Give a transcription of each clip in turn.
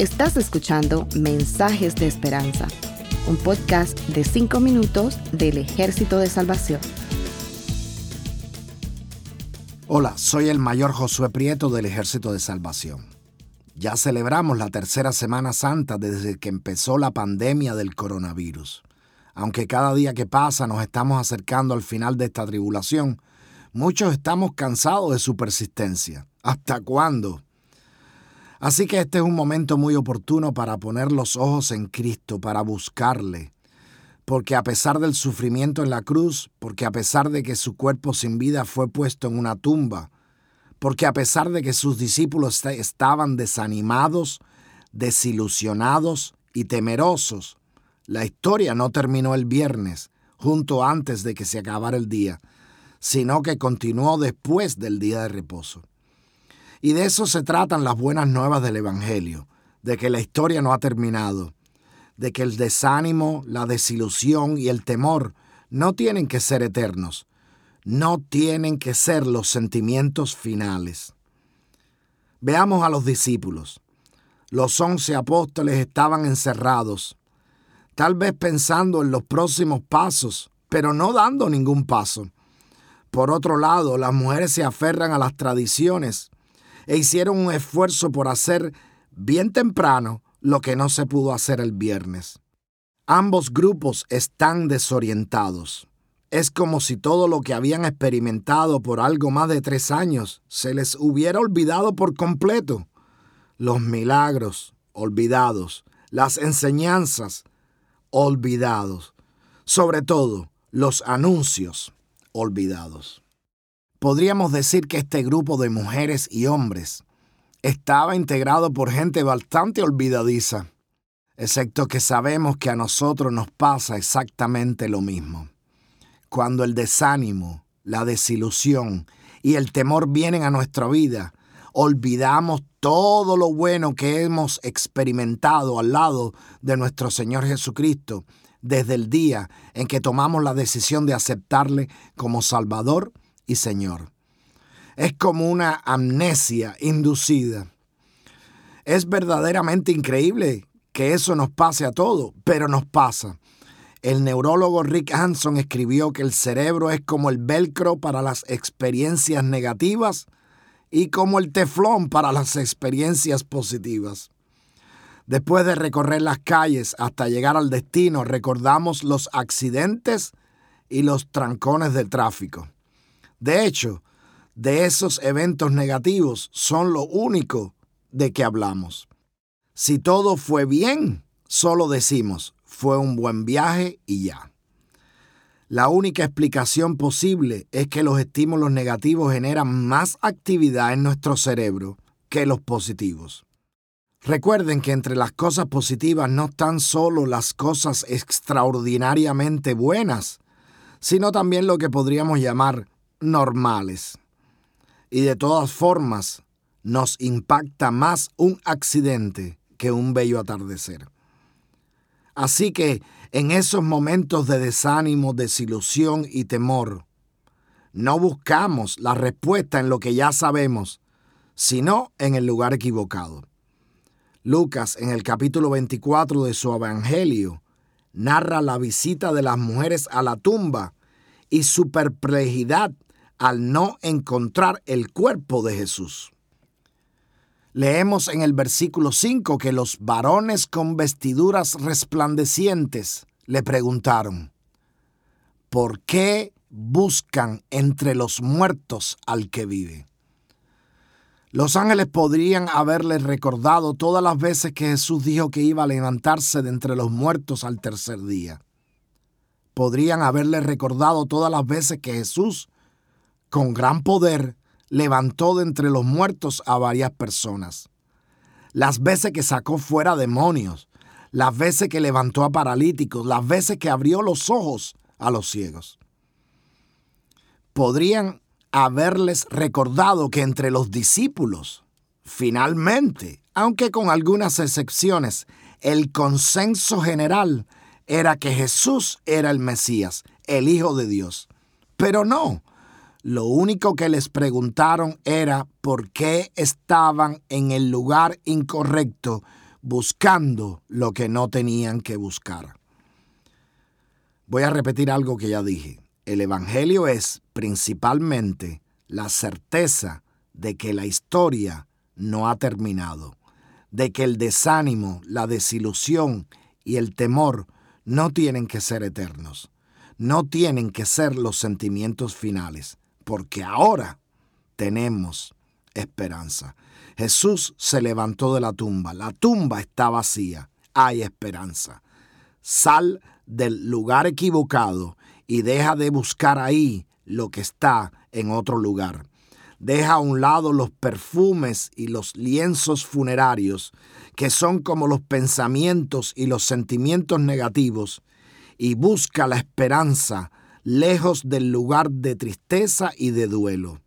Estás escuchando Mensajes de Esperanza, un podcast de 5 minutos del Ejército de Salvación. Hola, soy el mayor Josué Prieto del Ejército de Salvación. Ya celebramos la tercera Semana Santa desde que empezó la pandemia del coronavirus. Aunque cada día que pasa nos estamos acercando al final de esta tribulación, muchos estamos cansados de su persistencia. ¿Hasta cuándo? Así que este es un momento muy oportuno para poner los ojos en Cristo, para buscarle, porque a pesar del sufrimiento en la cruz, porque a pesar de que su cuerpo sin vida fue puesto en una tumba, porque a pesar de que sus discípulos estaban desanimados, desilusionados y temerosos, la historia no terminó el viernes, junto antes de que se acabara el día, sino que continuó después del día de reposo. Y de eso se tratan las buenas nuevas del Evangelio, de que la historia no ha terminado, de que el desánimo, la desilusión y el temor no tienen que ser eternos, no tienen que ser los sentimientos finales. Veamos a los discípulos. Los once apóstoles estaban encerrados, tal vez pensando en los próximos pasos, pero no dando ningún paso. Por otro lado, las mujeres se aferran a las tradiciones e hicieron un esfuerzo por hacer bien temprano lo que no se pudo hacer el viernes. Ambos grupos están desorientados. Es como si todo lo que habían experimentado por algo más de tres años se les hubiera olvidado por completo. Los milagros, olvidados. Las enseñanzas, olvidados. Sobre todo, los anuncios, olvidados. Podríamos decir que este grupo de mujeres y hombres estaba integrado por gente bastante olvidadiza, excepto que sabemos que a nosotros nos pasa exactamente lo mismo. Cuando el desánimo, la desilusión y el temor vienen a nuestra vida, olvidamos todo lo bueno que hemos experimentado al lado de nuestro Señor Jesucristo desde el día en que tomamos la decisión de aceptarle como Salvador y Señor es como una amnesia inducida. Es verdaderamente increíble que eso nos pase a todos, pero nos pasa. El neurólogo Rick Hanson escribió que el cerebro es como el velcro para las experiencias negativas y como el teflón para las experiencias positivas. Después de recorrer las calles hasta llegar al destino, recordamos los accidentes y los trancones del tráfico. De hecho, de esos eventos negativos son lo único de que hablamos. Si todo fue bien, solo decimos, fue un buen viaje y ya. La única explicación posible es que los estímulos negativos generan más actividad en nuestro cerebro que los positivos. Recuerden que entre las cosas positivas no están solo las cosas extraordinariamente buenas, sino también lo que podríamos llamar normales y de todas formas nos impacta más un accidente que un bello atardecer. Así que en esos momentos de desánimo, desilusión y temor, no buscamos la respuesta en lo que ya sabemos, sino en el lugar equivocado. Lucas, en el capítulo 24 de su Evangelio, narra la visita de las mujeres a la tumba y su perplejidad al no encontrar el cuerpo de Jesús. Leemos en el versículo 5 que los varones con vestiduras resplandecientes le preguntaron, ¿por qué buscan entre los muertos al que vive? Los ángeles podrían haberle recordado todas las veces que Jesús dijo que iba a levantarse de entre los muertos al tercer día. Podrían haberle recordado todas las veces que Jesús con gran poder levantó de entre los muertos a varias personas. Las veces que sacó fuera demonios, las veces que levantó a paralíticos, las veces que abrió los ojos a los ciegos. Podrían haberles recordado que entre los discípulos, finalmente, aunque con algunas excepciones, el consenso general era que Jesús era el Mesías, el Hijo de Dios. Pero no, lo único que les preguntaron era por qué estaban en el lugar incorrecto buscando lo que no tenían que buscar. Voy a repetir algo que ya dije. El Evangelio es principalmente la certeza de que la historia no ha terminado, de que el desánimo, la desilusión y el temor no tienen que ser eternos, no tienen que ser los sentimientos finales, porque ahora tenemos esperanza. Jesús se levantó de la tumba, la tumba está vacía, hay esperanza. Sal del lugar equivocado y deja de buscar ahí lo que está en otro lugar. Deja a un lado los perfumes y los lienzos funerarios, que son como los pensamientos y los sentimientos negativos, y busca la esperanza lejos del lugar de tristeza y de duelo.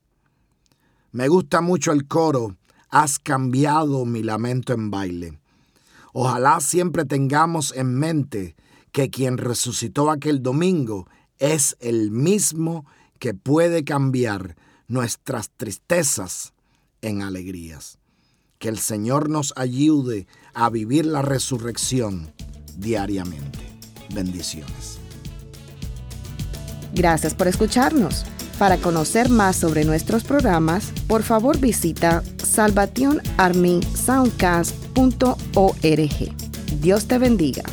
Me gusta mucho el coro, Has cambiado mi lamento en baile. Ojalá siempre tengamos en mente que quien resucitó aquel domingo es el mismo que puede cambiar nuestras tristezas en alegrías. Que el Señor nos ayude a vivir la resurrección diariamente. Bendiciones. Gracias por escucharnos. Para conocer más sobre nuestros programas, por favor visita salvationarmysoundcast.org. Dios te bendiga.